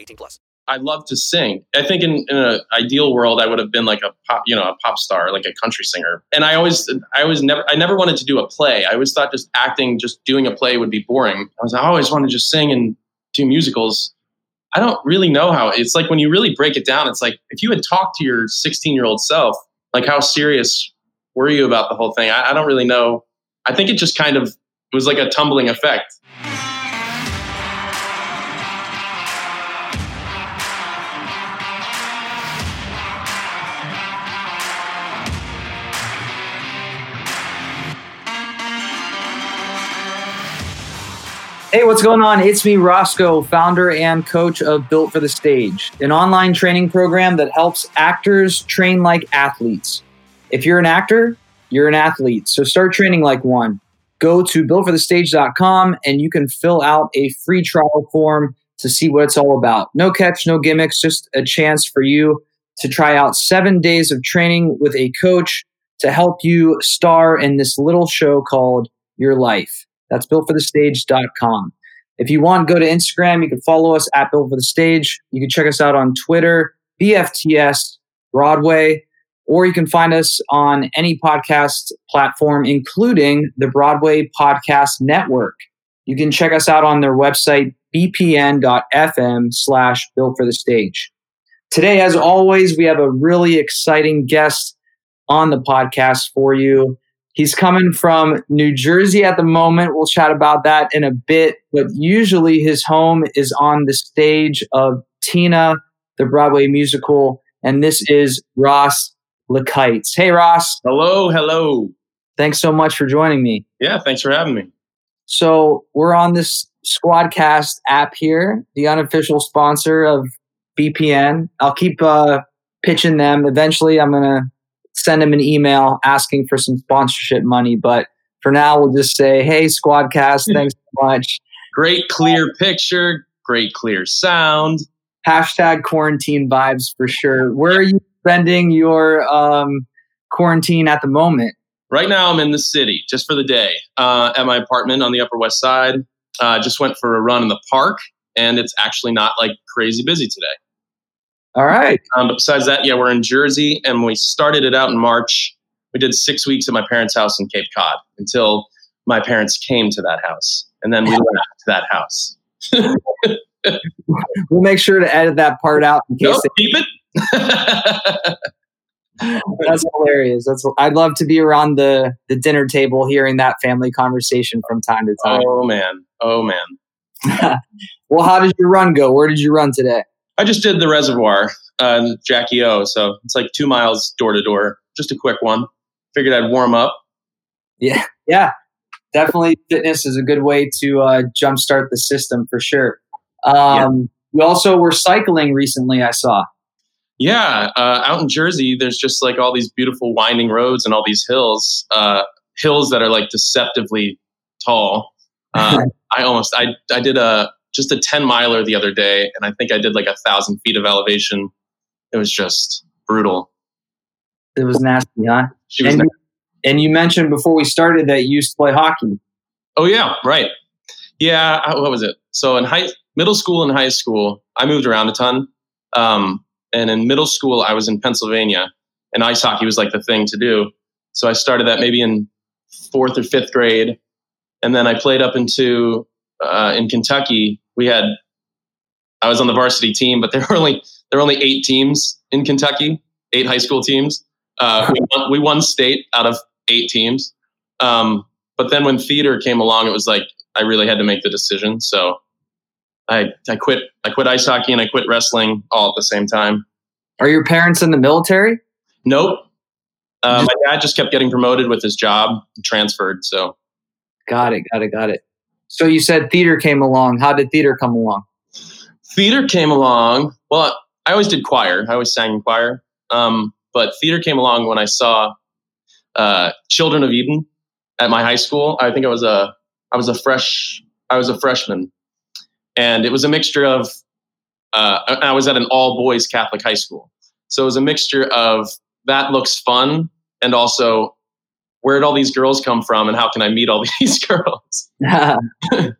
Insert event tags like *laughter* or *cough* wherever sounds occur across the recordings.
18 plus. I love to sing. I think in, in an ideal world, I would have been like a pop, you know, a pop star, like a country singer. And I always, I always never, I never wanted to do a play. I always thought just acting, just doing a play would be boring. I was, I always wanted to just sing and do musicals. I don't really know how it's like when you really break it down. It's like if you had talked to your 16 year old self, like how serious were you about the whole thing? I, I don't really know. I think it just kind of was like a tumbling effect. Hey, what's going on? It's me, Roscoe, founder and coach of Built for the Stage, an online training program that helps actors train like athletes. If you're an actor, you're an athlete. So start training like one. Go to builtforthestage.com and you can fill out a free trial form to see what it's all about. No catch, no gimmicks, just a chance for you to try out seven days of training with a coach to help you star in this little show called Your Life. That's builtforthestage.com. If you want, go to Instagram. You can follow us at Built for the Stage. You can check us out on Twitter, BFTS Broadway, or you can find us on any podcast platform, including the Broadway Podcast Network. You can check us out on their website, bpn.fm slash built for the stage. Today, as always, we have a really exciting guest on the podcast for you. He's coming from New Jersey at the moment. We'll chat about that in a bit, but usually his home is on the stage of Tina, the Broadway musical, and this is Ross Lekites. Hey, Ross. Hello, hello. Thanks so much for joining me. Yeah, thanks for having me. So we're on this Squadcast app here, the unofficial sponsor of BPN. I'll keep uh, pitching them. Eventually, I'm gonna send them an email asking for some sponsorship money. But for now, we'll just say, hey, Squadcast, thanks so much. Great clear picture, great clear sound. Hashtag quarantine vibes for sure. Where are you spending your um, quarantine at the moment? Right now, I'm in the city just for the day uh, at my apartment on the Upper West Side. Uh, just went for a run in the park, and it's actually not like crazy busy today. All right. Um, but besides that, yeah, we're in Jersey, and we started it out in March. We did six weeks at my parents' house in Cape Cod until my parents came to that house, and then we *laughs* left that house. *laughs* we'll make sure to edit that part out in case nope, keep it. *laughs* That's hilarious. That's I'd love to be around the the dinner table hearing that family conversation from time to time. Oh man. Oh man. well, how did your run go? Where did you run today? I just did the reservoir, uh, Jackie O. So it's like two miles door to door. Just a quick one. Figured I'd warm up. Yeah, yeah, definitely. Fitness is a good way to uh, jumpstart the system for sure. Um, yeah. We also were cycling recently. I saw. Yeah, uh, out in Jersey, there's just like all these beautiful winding roads and all these hills, uh, hills that are like deceptively tall. Uh, *laughs* I almost, I, I did a just a 10 miler the other day, and I think I did like a thousand feet of elevation. It was just brutal. It was nasty, huh? She was and, nasty. You, and you mentioned before we started that you used to play hockey. Oh yeah, right. Yeah, what was it? So in high, middle school and high school, I moved around a ton. Um, and in middle school, I was in Pennsylvania, and ice hockey was like the thing to do. So I started that maybe in fourth or fifth grade, and then I played up into uh, in Kentucky. We had I was on the varsity team, but there were only there were only eight teams in Kentucky, eight high school teams. Uh, we, won, we won state out of eight teams. Um, but then when theater came along, it was like I really had to make the decision. So I I quit I quit ice hockey and I quit wrestling all at the same time. Are your parents in the military? Nope. Uh, my dad just kept getting promoted with his job, transferred. So Got it. Got it. Got it. So you said theater came along. How did theater come along? theater came along. Well, I always did choir. I always sang in choir. Um, but theater came along when I saw uh, Children of Eden at my high school. I think I was a I was a fresh I was a freshman, and it was a mixture of uh, I was at an all boys Catholic high school, so it was a mixture of that looks fun and also where did all these girls come from and how can I meet all *laughs* these girls? *laughs*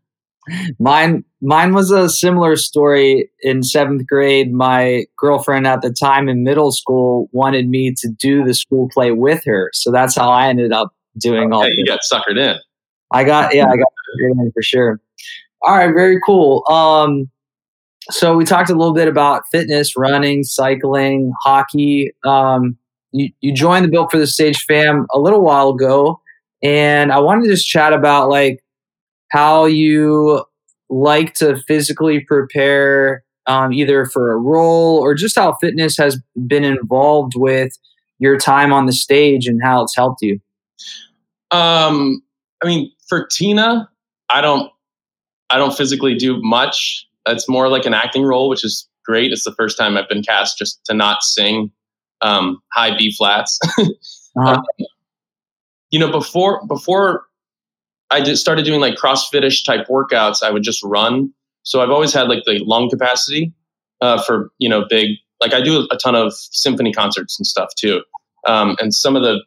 mine mine was a similar story in seventh grade. My girlfriend at the time in middle school wanted me to do the school play with her. So that's how i ended up doing all Okay, you got suckered in. i got yeah i got in for sure. All right very cool. Um so we talked a little bit about fitness running cycling hockey. Um you, you joined the built for the stage fam a little while ago and i wanted to just chat about like how you like to physically prepare um, either for a role or just how fitness has been involved with your time on the stage and how it's helped you. Um, I mean, for Tina, I don't, I don't physically do much. It's more like an acting role, which is great. It's the first time I've been cast just to not sing um, high B flats. *laughs* Uh-huh. Um, you know, before before I just started doing like CrossFitish type workouts, I would just run. So I've always had like the lung capacity uh, for you know big. Like I do a ton of symphony concerts and stuff too, um, and some of the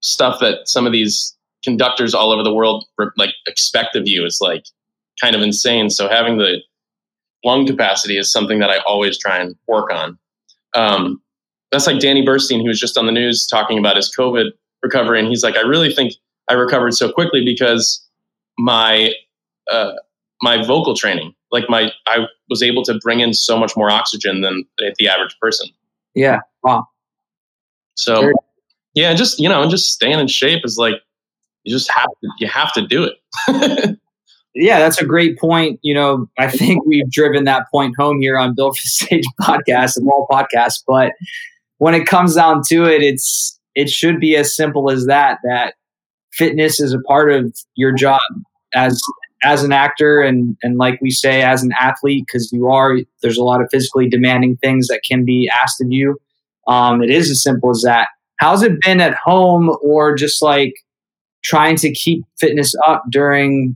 stuff that some of these conductors all over the world like expect of you is like kind of insane. So having the lung capacity is something that I always try and work on. Um, that's like Danny Burstein, who was just on the news talking about his COVID recovery, and he's like, I really think I recovered so quickly because my uh, my vocal training, like my, I was able to bring in so much more oxygen than the average person. Yeah. Wow. So, Sure. yeah, just you know, and just staying in shape is like you just have to you have to do it. *laughs* Yeah, that's a great point. You know, I think we've driven that point home here on Built for Stage *laughs* podcast and all podcasts. But when it comes down to it, it's it should be as simple as that. That fitness is a part of your job as as an actor and and like we say as an athlete because you are there's a lot of physically demanding things that can be asked of you um, it is as simple as that how's it been at home or just like trying to keep fitness up during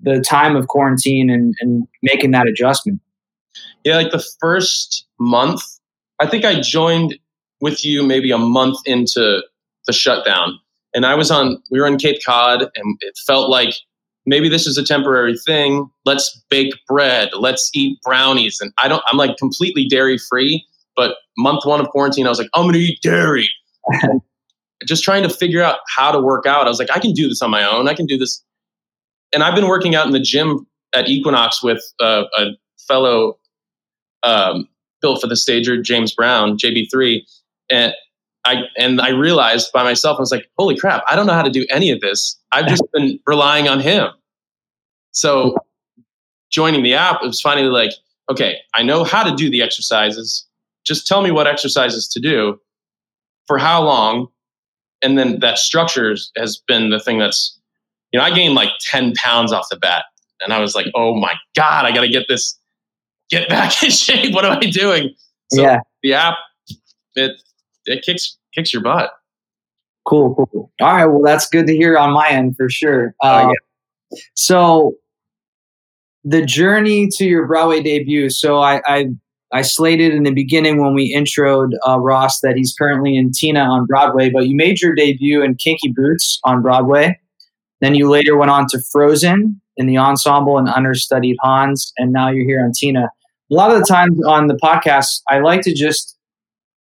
the time of quarantine and, and making that adjustment Yeah, like the first month, I think I joined with you maybe a month into the shutdown. And I was on, we were in Cape Cod, and it felt like maybe this is a temporary thing. Let's bake bread. Let's eat brownies. And I don't, I'm like completely dairy free. But month one of quarantine, I was like, I'm going to eat dairy. *laughs* Just trying to figure out how to work out. I was like, I can do this on my own. I can do this. And I've been working out in the gym at Equinox with uh, a fellow um, built for the stager, James Brown, JB3, and I and I realized by myself, I was like, "Holy crap! I don't know how to do any of this. I've just been *laughs* relying on him." So, joining the app, it was finally like, "Okay, I know how to do the exercises. Just tell me what exercises to do, for how long, and then that structure has been the thing that's, you know, I gained like ten pounds off the bat, and I was like, "Oh my god, I got to get this." get back *laughs* in shape. What am I doing? So Yeah. the app, it it kicks kicks your butt. Cool, cool, cool. All right, well, that's good to hear on my end for sure. Uh, So, the journey to your Broadway debut. So, I, I I slated in the beginning when we introed uh, Ross that he's currently in Tina on Broadway, but you made your debut in Kinky Boots on Broadway. Then you later went on to Frozen in the ensemble and understudied Hans, and now you're here on Tina. A lot of the times on the podcast, I like to just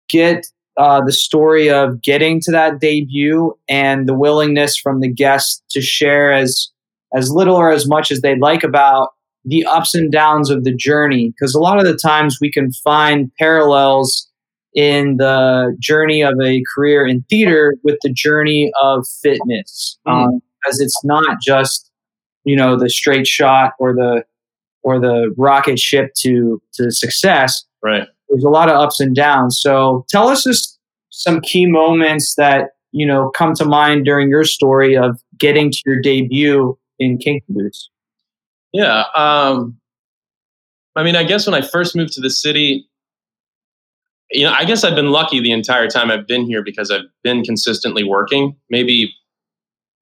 get uh, the story of getting to that debut and the willingness from the guests to share as as little or as much as they'd like about the ups and downs of the journey. Because a lot of the times we can find parallels in the journey of a career in theater with the journey of fitness, Mm. um, as it's not just you know the straight shot or the or the rocket ship to to success Right. There's a lot of ups and downs. So tell us just some key moments that you know come to mind during your story of getting to your debut in Kinky Boots. Yeah. Um, I mean, I guess when I first moved to the city, you know, I guess I've been lucky the entire time I've been here because I've been consistently working. Maybe,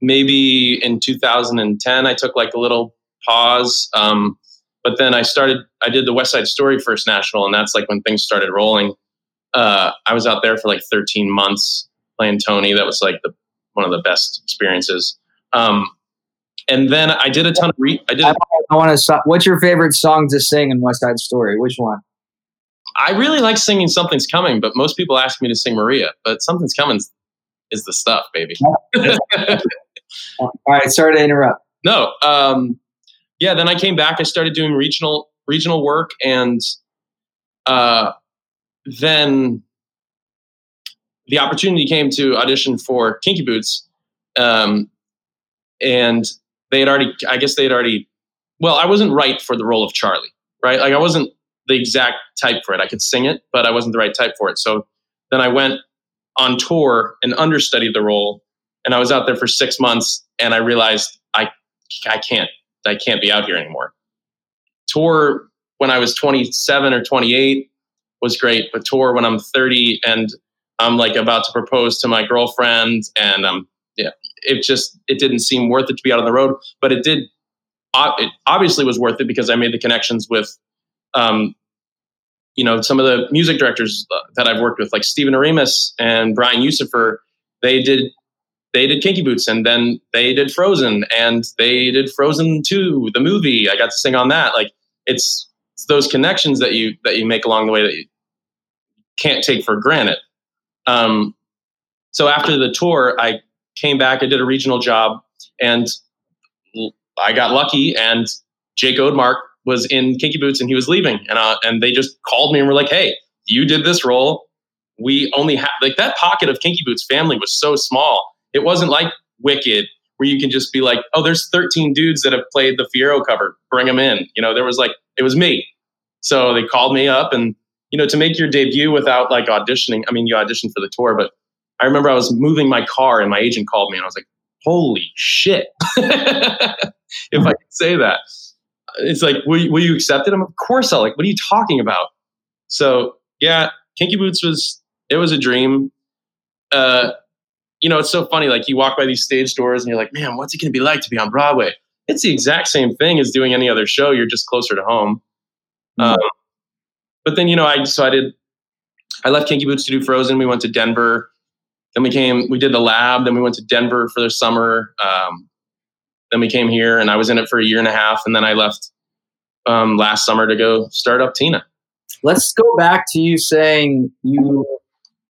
maybe in 2010, I took like a little pause. Um, but then I started, I did the West Side Story First National, and that's like when things started rolling. Uh, I was out there for like 13 months playing Tony. That was like the, one of the best experiences. Um, and then I did a ton of re- I did I, I want to. What's your favorite song to sing in West Side Story? Which one? I really like singing Something's Coming, but most people ask me to sing Maria. But Something's Coming is the stuff, baby. *laughs* All right, sorry to interrupt. no, um, yeah. Then I came back. I started doing regional regional work, and uh, then the opportunity came to audition for Kinky Boots, um, and they had already. I guess they had already. Well, I wasn't right for the role of Charlie. Right, like I wasn't the exact type for it. I could sing it, but I wasn't the right type for it. So then I went on tour and understudied the role, and I was out there for six months, and I realized I I can't I can't be out here anymore. Tour when I was 27 or 28 was great, but tour when I'm 30 and I'm like about to propose to my girlfriend, and um yeah, it just it didn't seem worth it to be out on the road, but it did. It obviously was worth it because I made the connections with um, you know, some of the music directors uh, that I've worked with, like Stephen Oremus and Brian Usifer, they did they did Kinky Boots, and then they did Frozen, and they did Frozen Two, the movie. I got to sing on that. Like it's, it's those connections that you that you make along the way that you can't take for granted. Um, so after the tour, I came back. I did a regional job, and I got lucky. And Jake Odemark was in Kinky Boots and he was leaving, and uh, and they just called me and were like, "Hey, you did this role. We only have like that pocket of Kinky Boots family was so small. It wasn't like Wicked where you can just be like, oh, there's 13 dudes that have played the Fiyero cover. Bring them in. You know, there was like it was me. So they called me up, and you know, to make your debut without like auditioning. I mean, you auditioned for the tour, but I remember I was moving my car and my agent called me and I was like, holy shit. *laughs* if I could say that. It's like, will you, will you accept it? I'm of course I'll like, what are you talking about? So yeah, Kinky Boots was, it was a dream. Uh, you know, it's so funny. Like you walk by these stage doors and you're like, man, what's it going to be like to be on Broadway? It's the exact same thing as doing any other show. You're just closer to home. Um, but then, you know, I, so I did, I left Kinky Boots to do Frozen. We went to Denver. Then we came, we did the lab. Then we went to Denver for the summer. Um, then we came here and I was in it for a year and a half. And then I left um, last summer to go start up Tina. Let's go back to you saying you.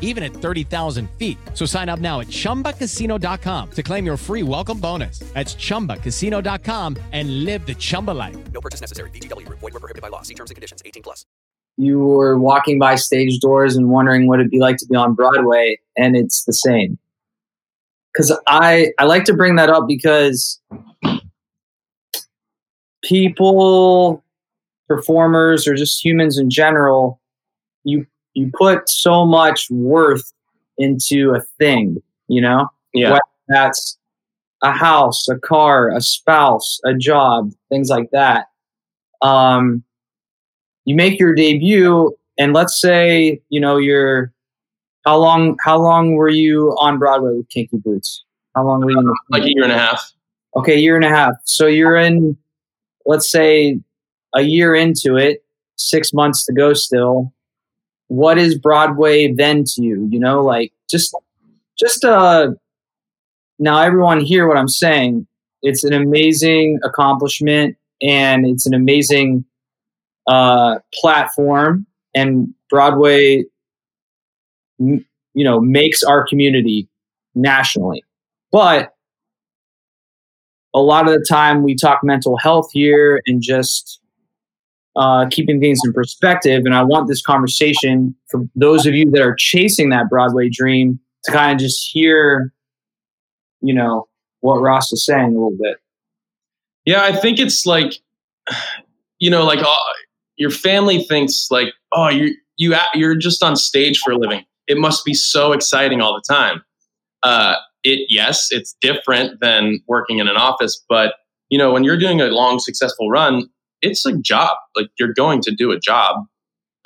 even at 30,000 feet. So sign up now at ChumbaCasino.com to claim your free welcome bonus. That's ChumbaCasino.com and live the Chumba life. No purchase necessary. VGW Group. Void were prohibited by law. See terms and conditions. 18 plus. You were walking by stage doors and wondering what it'd be like to be on Broadway, and it's the same. Because I I like to bring that up because people performers or just humans in general, you you put so much worth into a thing, you know? Yeah. Whether that's a house, a car, a spouse, a job, things like that. Um, you make your debut, and let's say you know you're. How long? How long were you on Broadway with Kinky Boots? How long were you? in Like a year and a half. Okay, a year and a half. So you're in, let's say, a year into it, six months to go still. What is Broadway then to you? You know, like just, just uh. Now everyone hear what I'm saying. It's an amazing accomplishment, and it's an amazing uh, platform. And Broadway, you know, makes our community nationally. But a lot of the time we talk mental health here and just uh, keeping things in perspective. And I want this conversation for those of you that are chasing that Broadway dream to kind of just hear, you know, what Ross is saying a little bit. Yeah, I think it's like, *sighs* you know, like uh, your family thinks like, oh, you you you're just on stage for a living. It must be so exciting all the time. Uh, it yes, it's different than working in an office, but you know, when you're doing a long successful run, it's a job. Like you're going to do a job.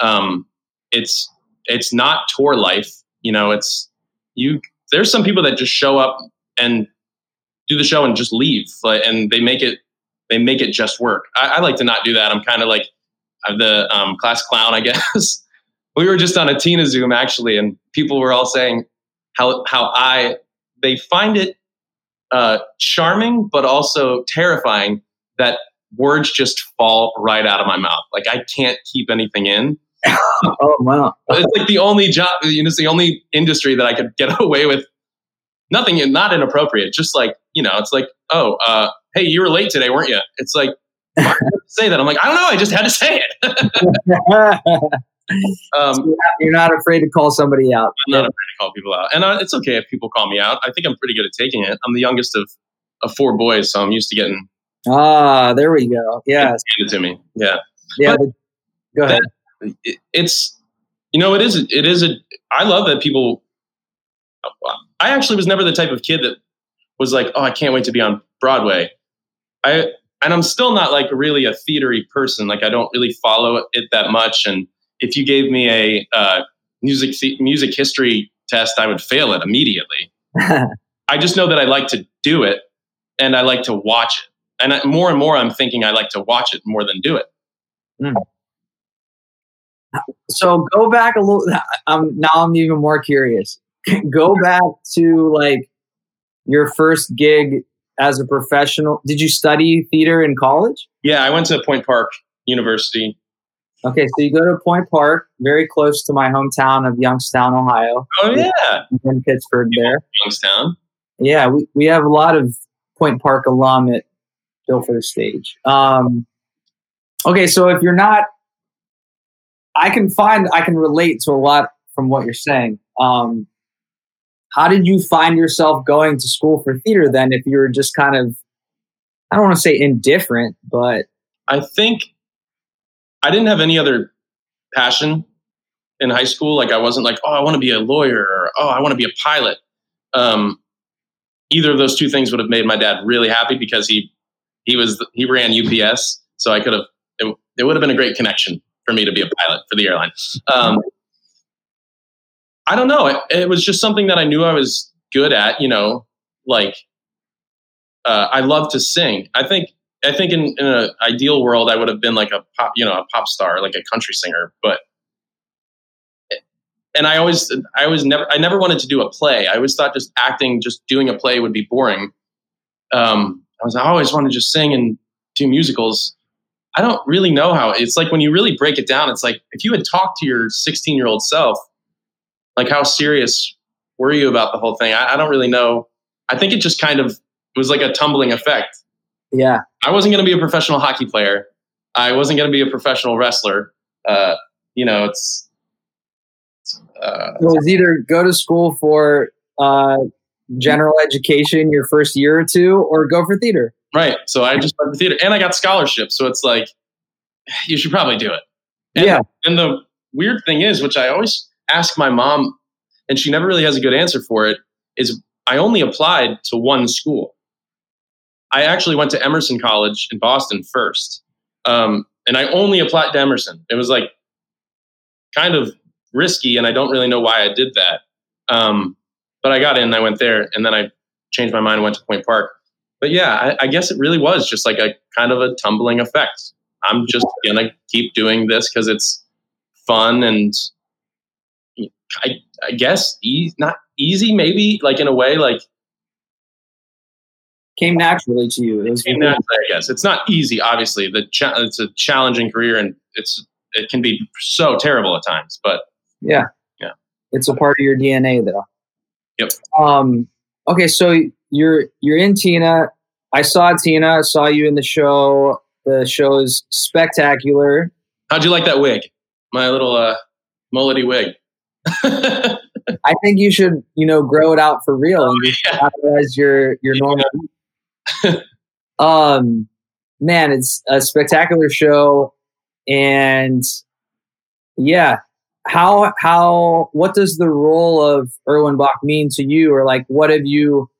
Um, it's it's not tour life. You know, it's you. There's some people that just show up and do the show and just leave, like, and they make it they make it just work. I, I like to not do that. I'm kind of like I'm the um, class clown, I *laughs* guess. we were just on a Tina Zoom actually, and people were all saying how how I they find it uh, charming but also terrifying that words just fall right out of my mouth. Like I can't keep anything in. *laughs* Oh wow! It's like the only job, you know, it's the only industry that I could get *laughs* away with nothing, not inappropriate. Just like you know, it's like, oh, uh, hey, you were late today, weren't you? It's like *laughs* why did you say that. I'm like, I don't know. I just had to say it. um, You're not afraid to call somebody out. I'm not afraid to call people out, and uh, it's okay if people call me out. I think I'm pretty good at taking it. I'm the youngest of of four boys, so I'm used to getting Ah, there we go. Yes. handed to me. Yeah. Yeah. the- go ahead. it, it's you know it is it is a i love that people i actually was never the type of kid that was like oh i can't wait to be on broadway i and i'm still not like really a theatery person like i don't really follow it that much and if you gave me a uh, music music history test i would fail it immediately *laughs* i just know that i like to do it and i like to watch it and I, more and more i'm thinking i like to watch it more than do it so go back a little. *laughs* Um, now I'm even more curious. *laughs* go back to like your first gig as a professional. Did you study theater in college? yeah i went to point park university Okay, so you go to Point Park, very close to my hometown of Youngstown, Ohio, Oh yeah, in Pittsburgh. There, Youngstown. yeah, we, we have a lot of Point Park alum at Built for the Stage. Um, okay, so if you're not, I can find, I can relate to a lot from what you're saying. Um, how did you find yourself going to school for theater then if you were just kind of, I don't want to say indifferent, but I think I didn't have any other passion in high school. Like I wasn't like, oh, I want to be a lawyer or oh, I want to be a pilot. Um, either of those two things would have made my dad really happy because he he was he ran UPS, so I could have it, it would have been a great connection for me to be a pilot for the airline. Um, I don't know. It, it was just something that I knew I was good at. You know, like uh, I love to sing. I think I think in, in an ideal world, I would have been like a pop, you know, a pop star, like a country singer. But and I always, I always never, I never wanted to do a play. I always thought just acting, just doing a play would be boring. Um, I was, I always wanted to just sing and do musicals. I don't really know how. It's like when you really break it down, it's like if you had talked to your 16 year old self, like how serious were you about the whole thing? I, I don't really know. I think it just kind of was like a tumbling effect. yeah. I wasn't going to be a professional hockey player. I wasn't going to be a professional wrestler. Uh, you know, it's. Uh, It was either go to school for uh, general education your first year or two, or go for theater. right. So I just went to theater, and I got scholarships. So it's like, *sighs* you should probably do it. And, Yeah. And the weird thing is, which I always ask my mom, and she never really has a good answer for it, is I only applied to one school. I actually went to Emerson College in Boston first. Um, and I only applied to Emerson. It was like kind of risky, and I don't really know why I did that. Um, but I got in, and I went there, and then I changed my mind and went to Point Park. But yeah, I, I guess it really was just like a kind of a tumbling effect. I'm just gonna keep doing this because it's fun and I, I guess e- not easy, maybe like in a way, like Came naturally to you. It was in that, I guess it's not easy. Obviously, the cha- it's a challenging career and it's it can be so terrible at times. But Yeah. Yeah. It's a part of your DNA though. Yep. Um okay, so you're you're in Tina. I saw Tina, I saw you in the show. The show is spectacular. how'd you like that wig? My little uh, mullety wig. *laughs* I think you should, you know, grow it out for real and *laughs* yeah. as your your normal. *laughs* um, man, it's a spectacular show, and yeah, how how what does the role of Erwin Bach mean to you, or like what have you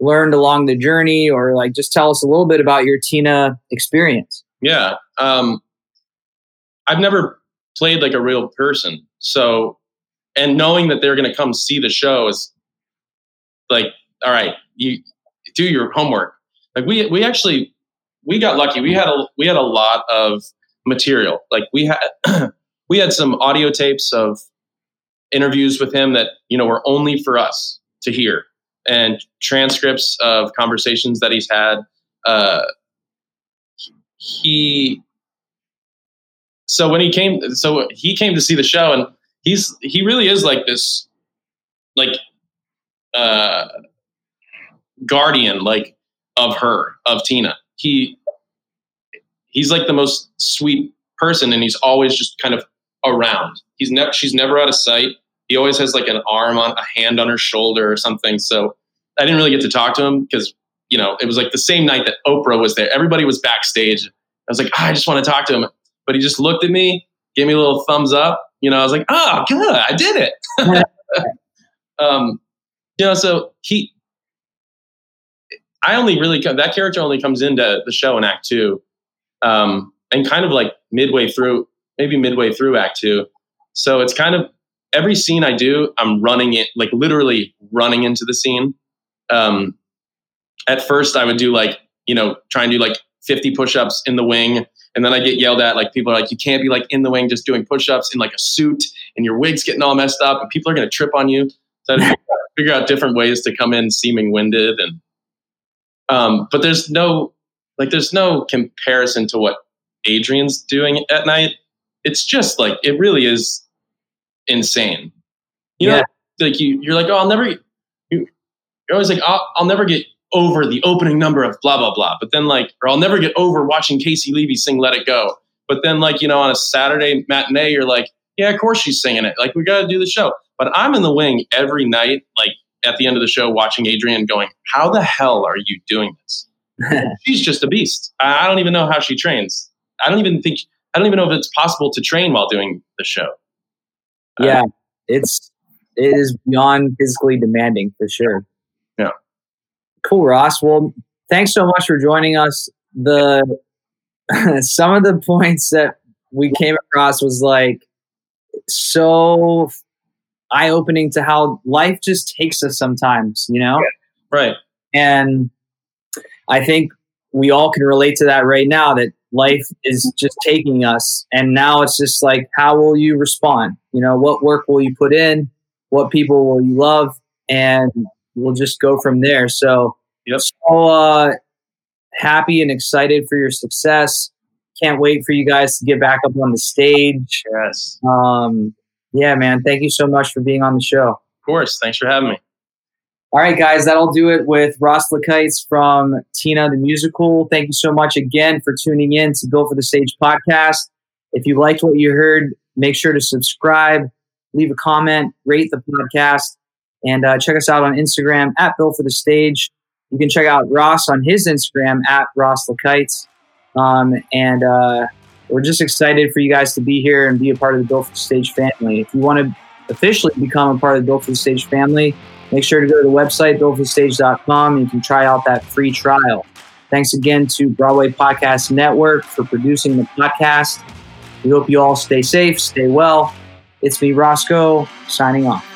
learned along the journey, or like just tell us a little bit about your Tina experience. Yeah. Um, I've never played like a real person. So, and knowing that they're going to come see the show is like, all right, you do your homework. Like we, we actually, we got lucky. We had a, we had a lot of material. Like we had, *clears throat* we had some audio tapes of interviews with him that, you know, were only for us to hear and transcripts of conversations that he's had. Uh, he so when he came so he came to see the show and he's he really is like this like uh guardian like of her of tina he he's like the most sweet person and he's always just kind of around he's never she's never out of sight he always has like an arm on a hand on her shoulder or something so i didn't really get to talk to him because you know it was like the same night that oprah was there everybody was backstage i was like "Ah, i just want to talk to him but he just looked at me, gave me a little thumbs up. You know, I was like, oh, good, I did it. *laughs* um, you know, so he, I only really, that character only comes into the show in act two. Um, and kind of like midway through, maybe midway through act two. So it's kind of every scene I do, I'm running it, like literally running into the scene. Um, at first I would do like, you know, try and do like 50 push-ups in the wing and then I get yelled at. Like people are like, you can't be like in the wing just doing push-ups in like a suit, and your wig's getting all messed up, and people are going to trip on you. So I figure out different ways to come in seeming winded, and um, but there's no like there's no comparison to what Adrienne's doing at night. It's just like it really is insane. You know, like you you're like, oh, I'll never. You, you're always like, I'll, I'll never get over the opening number of blah blah blah. But then like, or I'll never get over watching Caissie Levy sing "Let It Go." But then like, you know, on a Saturday matinee, you're like, yeah, of course she's singing it. Like, we got to do the show. But I'm in the wing every night, like at the end of the show, watching Adrienne going, "How the hell are you doing this?" *laughs* she's just a beast. I I don't even know how she trains. I don't even think. I don't even know if it's possible to train while doing the show. Yeah, uh, it's it is beyond physically demanding for sure. Yeah. Cool, Ross. Well, thanks so much for joining us. The *laughs* some of the points that we came across was like so eye opening to how life just takes us sometimes, you know? Right. And I think we all can relate to that right now that life is just taking us. And now it's just like, how will you respond? You know, what work will you put in? What people will you love? And we'll just go from there. So, Yep. so uh, happy and excited for your success. Can't wait for you guys to get back up on the stage. Yes. Um, yeah, man. Thank you so much for being on the show. Of course. Thanks for having me. All right, guys, that'll do it with Ross Lekites from Tina the Musical. Thank you so much again for tuning in to Built for the Stage podcast. If you liked what you heard, make sure to subscribe, leave a comment, rate the podcast, and uh, check us out on Instagram at Built for the Stage. You can check out Ross on his Instagram at Ross Lekites. Um, and uh, we're just excited for you guys to be here and be a part of the Built for the Stage family. If you want to officially become a part of the Built for the Stage family, make sure to go to the website, builtforstage.com. You can try out that free trial. Thanks again to Broadway Podcast Network for producing the podcast. We hope you all stay safe, stay well. It's me, Roscoe, signing off.